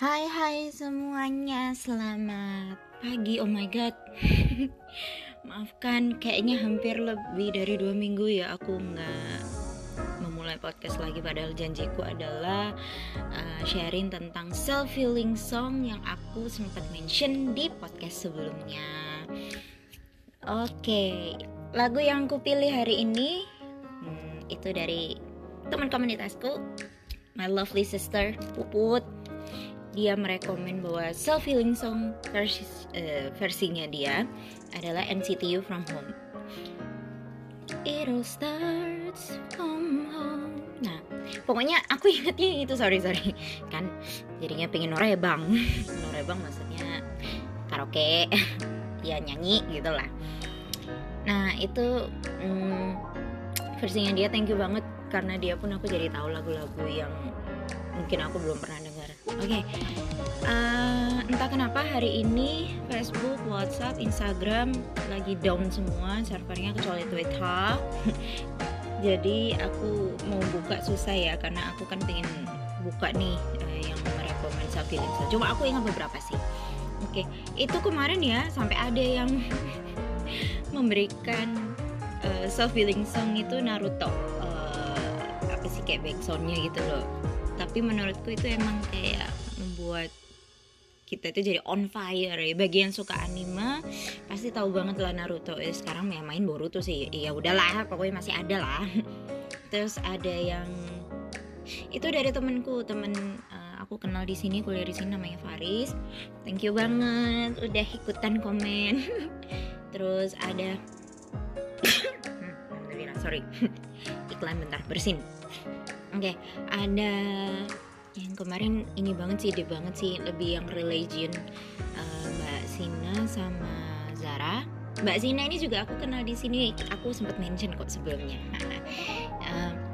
Hai hai semuanya, selamat pagi. Oh my god, maafkan, kayaknya hampir lebih dari dua minggu ya aku nggak memulai podcast lagi. Padahal janjiku adalah uh, sharing tentang self healing song yang aku sempat mention di podcast sebelumnya. Oke, okay. lagu yang aku pilih hari ini hmm, itu dari teman komunitasku, my lovely sister Puput dia merekomen bahwa self healing song versi, uh, versinya dia adalah NCTU From Home. It all starts from home. Nah, pokoknya aku ingetnya itu sorry sorry kan jadinya pengen norebang norebang maksudnya karaoke ya nyanyi gitulah. Nah itu hmm, versinya dia thank you banget karena dia pun aku jadi tahu lagu-lagu yang mungkin aku belum pernah. Oke, okay. uh, eh, entah kenapa hari ini Facebook, WhatsApp, Instagram lagi down semua servernya kecuali Twitter. Jadi aku mau buka susah ya karena aku kan pengen buka nih uh, yang merekomend self healing. Cuma aku ingat beberapa sih. Oke, okay. itu kemarin ya sampai ada yang memberikan uh, self healing song itu Naruto. Uh, apa sih kayak backsoundnya gitu loh tapi menurutku itu emang kayak membuat kita itu jadi on fire ya. Bagi yang suka anime pasti tahu banget lah Naruto. Eh, sekarang yang main Boruto sih. Ya udahlah pokoknya masih ada lah. Terus ada yang itu dari temenku. Temen uh, aku kenal di sini kuliah di sini namanya Faris. Thank you banget udah ikutan komen. Terus ada sorry. Iklan bentar bersin Oke, okay, ada yang kemarin ini banget sih, ide banget sih, lebih yang religion uh, Mbak Sina sama Zara. Mbak Sina ini juga aku kenal di sini, aku sempat mention kok sebelumnya. uh,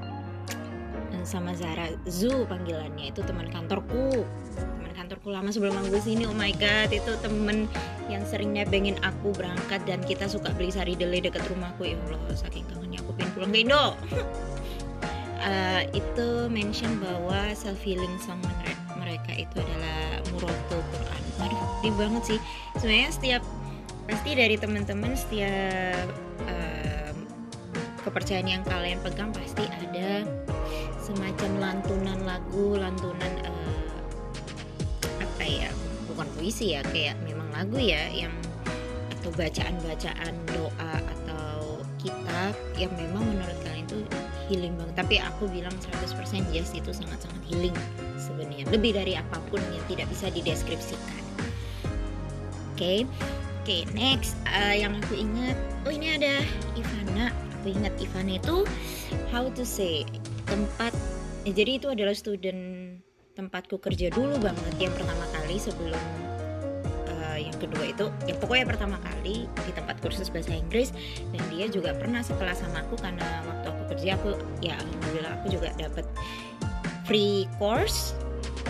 sama Zara Zu panggilannya itu teman kantorku teman kantorku lama sebelum aku sini oh my god itu temen yang sering nebengin aku berangkat dan kita suka beli sari dele deket rumahku ya Allah saking kangennya aku pengen pulang ke Indo uh, itu mention bahwa self healing song mereka itu adalah murotul Quran. Di banget sih. Sebenarnya setiap pasti dari teman-teman setiap uh, kepercayaan yang kalian pegang pasti ada semacam lantunan lagu, lantunan uh, apa ya? Bukan puisi ya, kayak memang lagu ya yang atau bacaan-bacaan doa atau kitab yang memang menurut kalian itu healing banget. Tapi aku bilang 100% yes itu sangat-sangat healing sebenarnya. Lebih dari apa pun yang tidak bisa dideskripsikan. Oke. Okay. oke okay, next. Uh, yang aku ingat oh ini ada Ivana. Aku ingat Ivana itu how to say tempat eh, jadi itu adalah student tempatku kerja dulu banget yang pertama kali sebelum yang kedua itu ya pokoknya pertama kali di tempat kursus bahasa Inggris dan dia juga pernah sekelas sama aku karena waktu aku kerja aku ya alhamdulillah aku juga dapat free course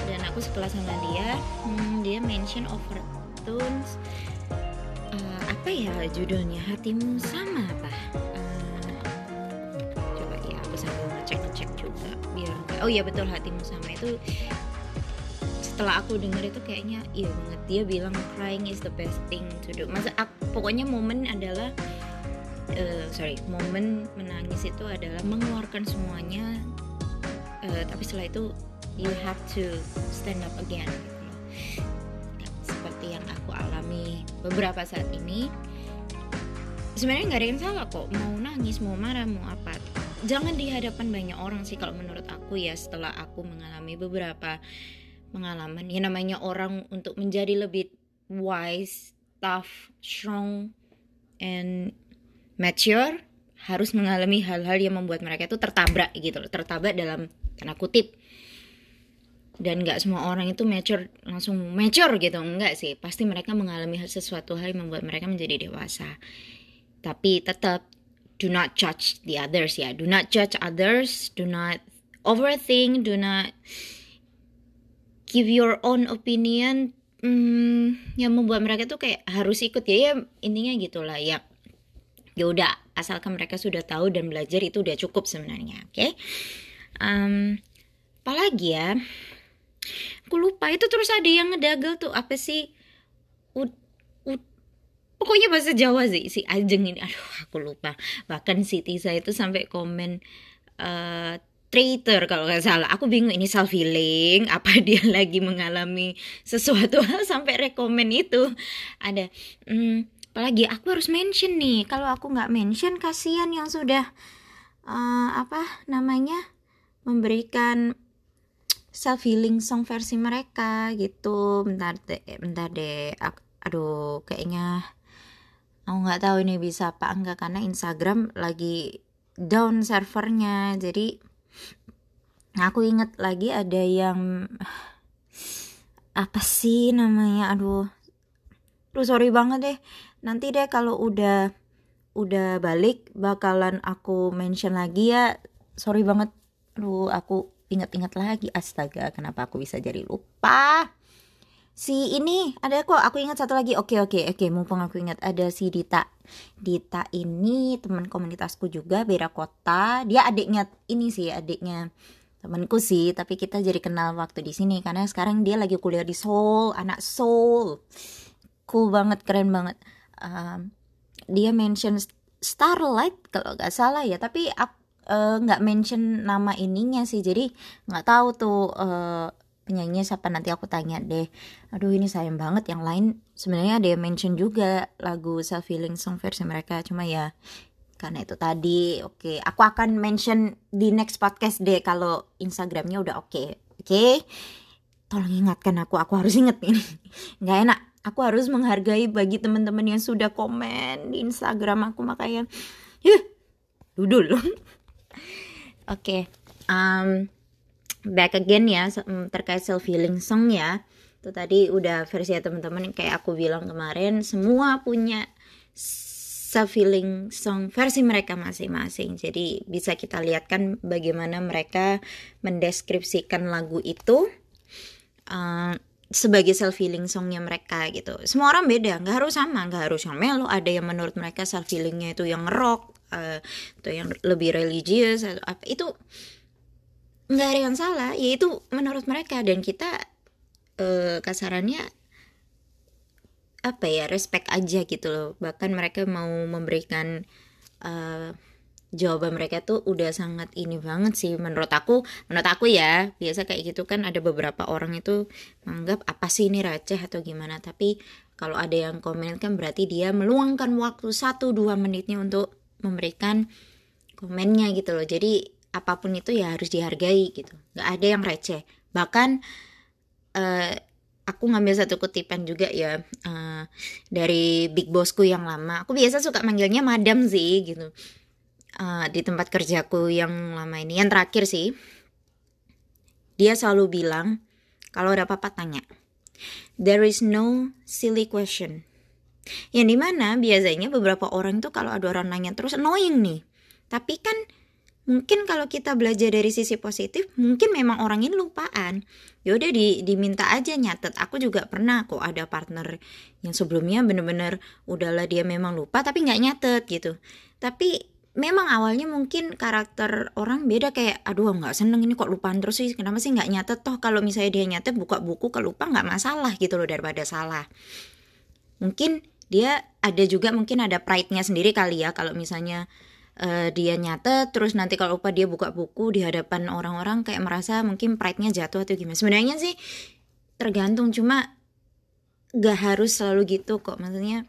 dan aku sekelas sama dia. Hmm, dia mention overtones uh, apa ya judulnya? Hatimu sama apa? Uh, coba ya aku sambil ngecek ngecek juga biar oh iya betul hatimu sama itu setelah aku denger itu kayaknya iya banget. Dia bilang crying is the best thing to do. Masa aku, pokoknya momen adalah uh, sorry momen menangis itu adalah mengeluarkan semuanya uh, tapi setelah itu you have to stand up again gitu seperti yang aku alami beberapa saat ini. Sebenarnya nggak ada yang salah kok mau nangis mau marah mau apa. Jangan di hadapan banyak orang sih kalau menurut aku ya setelah aku mengalami beberapa pengalaman. Ya namanya orang untuk menjadi lebih wise tough strong and mature harus mengalami hal-hal yang membuat mereka itu tertabrak gitu loh. Tertabrak dalam tanda kutip. Dan nggak semua orang itu mature langsung mature gitu. Enggak sih. Pasti mereka mengalami sesuatu hal yang membuat mereka menjadi dewasa. Tapi tetap do not judge the others ya. Do not judge others. Do not overthink. Do not give your own opinion hmm, yang membuat mereka tuh kayak harus ikut. Ya ya intinya gitulah ya. Ya udah asalkan mereka sudah tahu dan belajar itu udah cukup sebenarnya oke? Okay? um, apalagi ya? Aku lupa itu terus ada yang ngedagal tuh apa sih? Pokoknya bahasa Jawa sih si Ajeng ini. Aduh aku lupa. Bahkan si Tisa itu sampai komen uh, traitor kalau nggak salah. Aku bingung ini self healing apa dia lagi mengalami sesuatu hal sampai rekomen itu. Ada hmm, apalagi aku harus mention nih. Kalau aku nggak mention kasihan yang sudah uh, apa namanya memberikan self healing song versi mereka gitu. Bentar deh bentar deh aduh kayaknya aku nggak tahu ini bisa apa enggak karena Instagram lagi down servernya. Jadi aku inget lagi ada yang apa sih namanya? Aduh. Duh sorry banget deh. Nanti deh kalau udah udah balik bakalan aku mention lagi ya. Sorry banget. Aduh aku ingat-ingat lagi. Astaga kenapa aku bisa jadi lupa si ini ada kok aku ingat satu lagi. Oke oke oke mumpung aku ingat ada si Dita. Dita ini teman komunitasku juga beda kota. Dia adiknya ini sih adiknya temanku sih tapi kita jadi kenal waktu di sini karena sekarang dia lagi kuliah di Seoul anak Seoul. Cool banget keren banget. Um, dia mention Starlight kalau nggak salah ya tapi Eh, nggak uh, mention nama ininya sih jadi nggak tahu tuh uh, penyanyinya siapa nanti aku tanya deh aduh ini sayang banget yang lain sebenarnya ada yang mention juga lagu self healing song versi mereka cuma ya karena itu tadi oke okay. aku akan mention di next podcast deh kalau instagramnya udah oke okay. oke okay? tolong ingatkan aku aku harus inget ini nggak enak aku harus menghargai bagi teman-teman yang sudah komen di instagram aku makanya yuk dudul Oke, okay. um, back again ya mm, terkait self healing song ya. Itu tadi udah versi ya teman-teman kayak aku bilang kemarin semua punya self healing song versi mereka masing-masing. Jadi bisa kita lihat kan bagaimana mereka mendeskripsikan lagu itu uh, sebagai self healing songnya mereka gitu. Semua orang beda, nggak harus sama, nggak harus yang melo. Ada yang menurut mereka self healingnya itu yang rock, uh, atau yang lebih religius atau apa itu nggak ada yang salah ya itu menurut mereka. Dan kita uh, kasarannya apa ya respect aja gitu loh. Bahkan mereka mau memberikan uh, jawaban mereka tuh udah sangat ini banget sih. Menurut aku menurut aku ya biasa kayak gitu kan ada beberapa orang itu menganggap apa sih ini receh atau gimana? Tapi kalau ada yang komen kan berarti dia meluangkan waktu satu dua menitnya untuk memberikan komennya gitu loh. Jadi apa pun itu ya harus dihargai gitu. Nggak ada yang receh. Bahkan uh, aku ngambil satu kutipan juga ya uh, dari big bossku yang lama. Aku biasa suka manggilnya madam sih gitu. Uh, di tempat kerjaku yang lama ini. Yang terakhir sih dia selalu bilang kalau ada apa-apa tanya. There is no silly question. Yang di mana biasanya beberapa orang tuh kalau ada orang nanya terus annoying nih. Tapi kan mungkin kalau kita belajar dari sisi positif, mungkin memang orang ini lupaan. Ya udah di, diminta aja nyatet. Aku juga pernah kok ada partner yang sebelumnya bener-bener udahlah dia memang lupa tapi nggak nyatet gitu. Tapi memang awalnya mungkin karakter orang beda kayak aduh nggak seneng ini kok lupaan terus sih kenapa sih nggak nyatet toh kalau misalnya dia nyatet buka buku kelupa nggak masalah gitu loh daripada salah mungkin dia ada juga mungkin ada pride-nya sendiri kali ya kalau misalnya uh, dia nyata terus nanti kalau lupa dia buka buku di hadapan orang-orang kayak merasa mungkin pride-nya jatuh atau gimana. Sebenarnya sih tergantung. Cuma gak harus selalu gitu kok. Maksudnya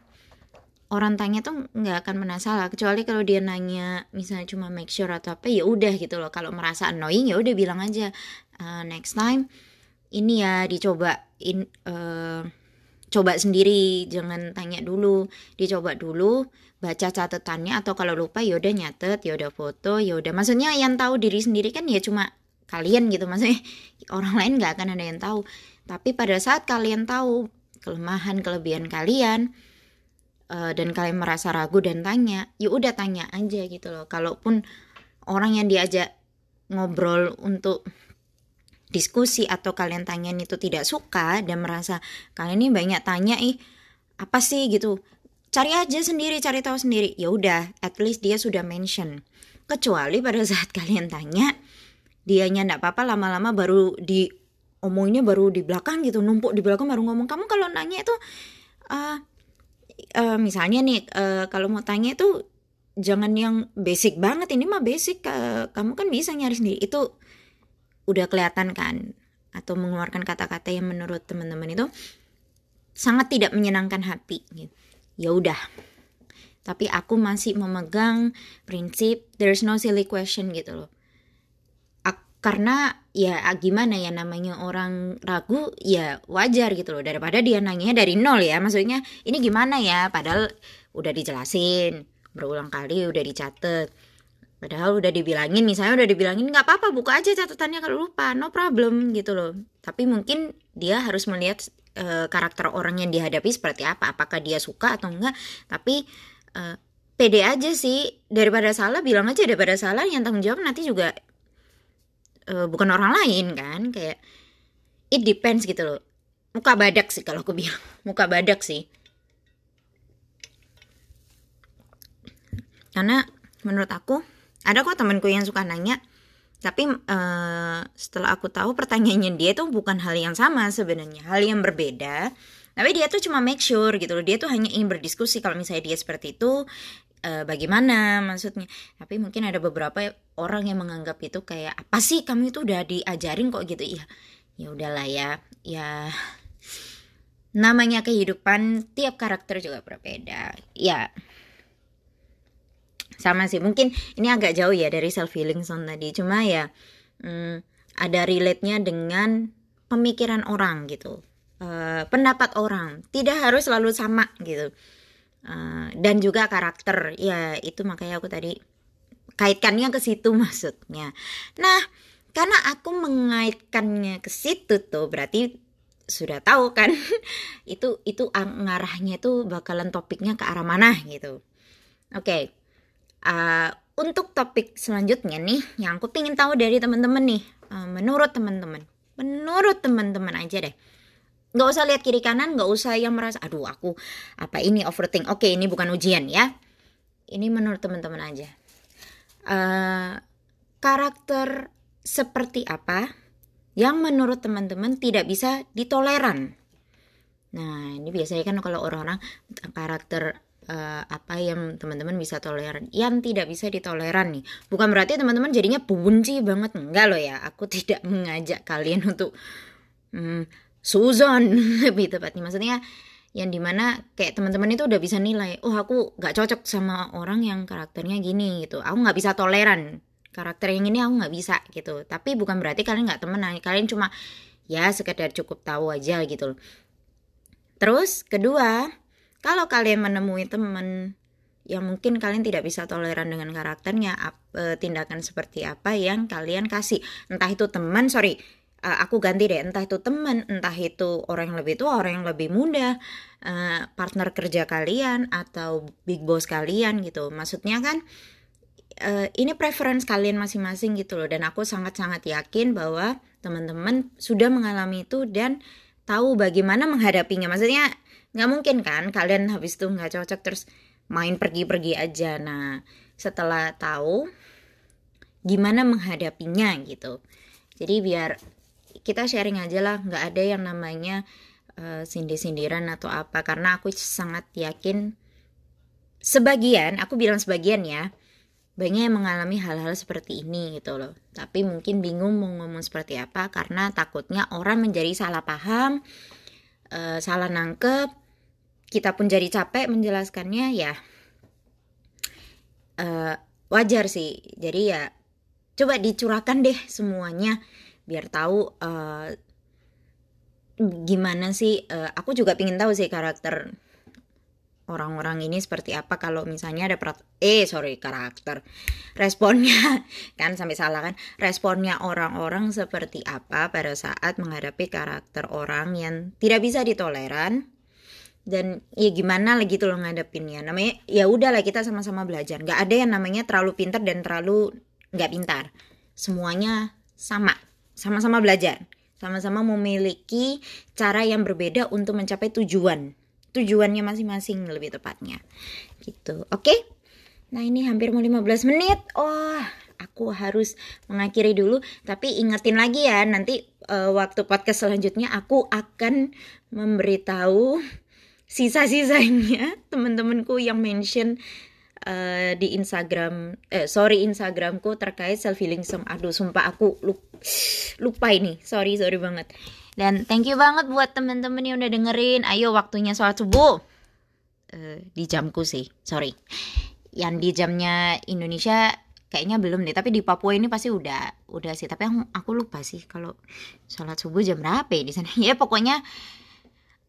orang tanya tuh nggak akan menasalah kecuali kalau dia nanya misalnya cuma make sure atau apa ya udah gitu loh. Kalau merasa annoying ya udah bilang aja uh, next time ini ya dicoba in uh, coba sendiri jangan tanya dulu. Dicoba dulu baca catatannya atau kalau lupa yaudah nyatet yaudah foto yaudah maksudnya yang tahu diri sendiri kan ya cuma kalian gitu. Maksudnya orang lain nggak akan ada yang tahu. Tapi pada saat kalian tahu kelemahan kelebihan kalian uh, dan kalian merasa ragu dan tanya ya udah tanya aja gitu loh. Kalaupun orang yang diajak ngobrol untuk diskusi atau kalian tanya itu tidak suka dan merasa kalian ini banyak tanya ih apa sih? gitu. Cari aja sendiri cari tahu sendiri. Ya udah at least dia sudah mention. Kecuali pada saat kalian tanya dianya ndak apa-apa lama-lama baru di omongnya baru di belakang gitu numpuk di belakang baru ngomong. Kamu kalau nanya itu uh, uh, misalnya nih uh, kalau mau tanya itu jangan yang basic banget ini mah basic uh, kamu kan bisa nyari sendiri. Itu udah kelihatan kan atau mengeluarkan kata-kata yang menurut teman-teman itu sangat tidak menyenangkan hati gitu. ya udah. Tapi aku masih memegang prinsip there's no silly question gitu loh. Karena ya gimana ya namanya orang ragu ya wajar gitu loh. Daripada dia nanya dari nol ya. Maksudnya ini gimana ya? Padahal udah dijelasin berulang kali udah dicatat padahal udah dibilangin misalnya udah dibilangin nggak apa-apa buka aja catatannya kalau lupa no problem gitu loh. Tapi mungkin dia harus melihat uh, karakter orang yang dihadapi seperti apa apakah dia suka atau enggak tapi uh, pede aja sih daripada salah bilang aja daripada salah yang tanggung jawab nanti juga uh, bukan orang lain kan? Kayak it depends gitu loh. Muka badak sih kalau aku bilang muka badak sih. Karena menurut aku ada kok temanku yang suka nanya tapi uh, setelah aku tahu pertanyaannya dia tuh bukan hal yang sama sebenarnya hal yang berbeda. Tapi dia tuh cuma make sure gitu loh dia tuh hanya ingin berdiskusi kalau misalnya dia seperti itu uh, bagaimana maksudnya. Tapi mungkin ada beberapa orang yang menganggap itu kayak apa sih kamu itu udah diajarin kok gitu? Ya ya udahlah ya ya namanya kehidupan tiap karakter juga berbeda. Ya sama sih mungkin ini agak jauh ya dari self healing zone tadi cuma ya hmm, ada relate-nya dengan pemikiran orang gitu uh, pendapat orang tidak harus selalu sama gitu uh, dan juga karakter ya itu makanya aku tadi kaitkannya ke situ maksudnya. Nah, karena aku mengaitkannya ke situ tuh berarti sudah tahu kan itu itu ngarahnya tuh bakalan topiknya ke arah mana gitu. Oke. Okay. Uh, untuk topik selanjutnya nih yang aku pingin tahu dari teman-teman nih uh, menurut teman-teman. Menurut teman-teman aja deh. Nggak usah lihat kiri kanan nggak usah yang merasa aduh aku apa ini overthink. Oke ini bukan ujian ya. Ini menurut teman-teman aja. Uh, karakter seperti apa yang menurut teman-teman tidak bisa ditoleran. Nah, ini biasanya kan kalau orang-orang karakter uh, apa yang teman-teman bisa toleran, yang tidak bisa ditoleran nih. Bukan berarti teman-teman jadinya benci banget, enggak loh ya. Aku tidak mengajak kalian untuk hmm, suzon lebih tepatnya. Maksudnya yang di mana kayak teman-teman itu udah bisa nilai oh aku gak cocok sama orang yang karakternya gini gitu. Aku nggak bisa toleran. Karakter yang ini aku nggak bisa gitu. Tapi bukan berarti kalian nggak temenan. Kalian cuma ya sekedar cukup tahu aja gitu loh. Terus kedua kalau kalian menemui teman yang mungkin kalian tidak bisa toleran dengan karakternya e, tindakan seperti apa yang kalian kasih? Entah itu teman sorry uh, aku ganti deh. Entah itu teman entah itu orang yang lebih tua orang yang lebih muda uh, partner kerja kalian atau big boss kalian gitu. Maksudnya kan ini preference kalian masing-masing gitu loh. Dan aku sangat-sangat yakin bahwa teman-teman sudah mengalami itu dan tahu bagaimana menghadapinya. Maksudnya nggak mungkin kan kalian habis itu nggak cocok terus main pergi-pergi aja. Nah setelah tahu gimana menghadapinya gitu. Jadi biar kita sharing aja lah nggak ada yang namanya uh, sindir-sindiran atau apa. Karena aku sangat yakin sebagian aku bilang sebagian ya banyak yang mengalami hal-hal seperti ini gitu loh. Tapi mungkin bingung mau ngomong seperti apa karena takutnya orang menjadi salah paham uh, salah nangkep kita pun jadi capek menjelaskannya ya uh, wajar sih. Jadi ya coba dicurahkan deh semuanya biar tahu uh, gimana sih uh, aku juga pingin tahu sih karakter orang-orang ini seperti apa kalau misalnya ada perat eh sorry karakter. Responnya kan sampai salah kan? Responnya orang-orang seperti apa pada saat menghadapi karakter orang yang tidak bisa ditoleran? Dan ya gimana lagi tuh lo ngadepinnya? Namanya ya udahlah kita sama-sama belajar. Nggak ada yang namanya terlalu pintar dan terlalu nggak pintar. Semuanya sama. Sama-sama belajar, sama-sama memiliki cara yang berbeda untuk mencapai tujuan. Tujuannya masing-masing lebih tepatnya. Gitu. Oke? Okay? Nah, ini hampir mau 15 menit. Oh, aku harus mengakhiri dulu, tapi ingetin lagi ya, nanti uh, waktu podcast selanjutnya aku akan memberitahu sisa-sisanya teman-temanku yang mention uh, di Instagram eh sorry Instagramku terkait self healing aduh sumpah aku lupa, lupa ini sorry sorry banget dan thank you banget buat teman-teman yang udah dengerin. Ayo waktunya sholat subuh. Uh, di jamku sih sorry. Yang di jamnya Indonesia kayaknya belum deh tapi di Papua ini pasti udah udah sih. Tapi aku lupa sih kalau sholat subuh jam berapa ya di sana. Ya pokoknya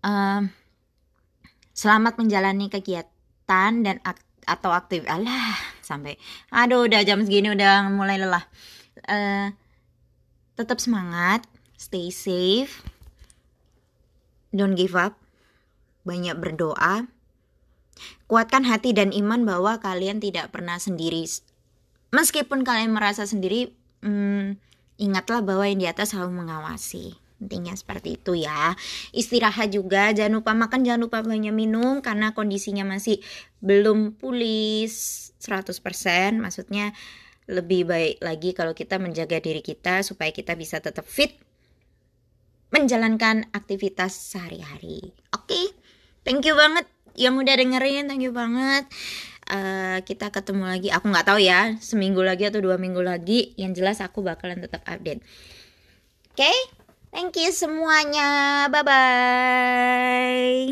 um, selamat menjalani kegiatan dan ak atau aktif alah sampai aduh udah jam segini udah mulai lelah. Uh, tetap semangat stay safe. Don't give up. Banyak berdoa. Kuatkan hati dan iman bahwa kalian tidak pernah sendiri. Meskipun kalian merasa sendiri hmm, ingatlah bahwa yang di atas selalu mengawasi. Intinya seperti itu ya. Istirahat juga. Jangan lupa makan jangan lupa banyak minum karena kondisinya masih belum pulih 100% maksudnya lebih baik lagi kalau kita menjaga diri kita supaya kita bisa tetap fit menjalankan aktivitas sehari-hari. Oke? Okay? thank you banget. Yang udah dengerin thank you banget. Uh, kita ketemu lagi. Aku nggak tahu ya seminggu lagi atau dua minggu lagi yang jelas aku bakalan tetap update. Oke? Okay? thank you semuanya. Bye bye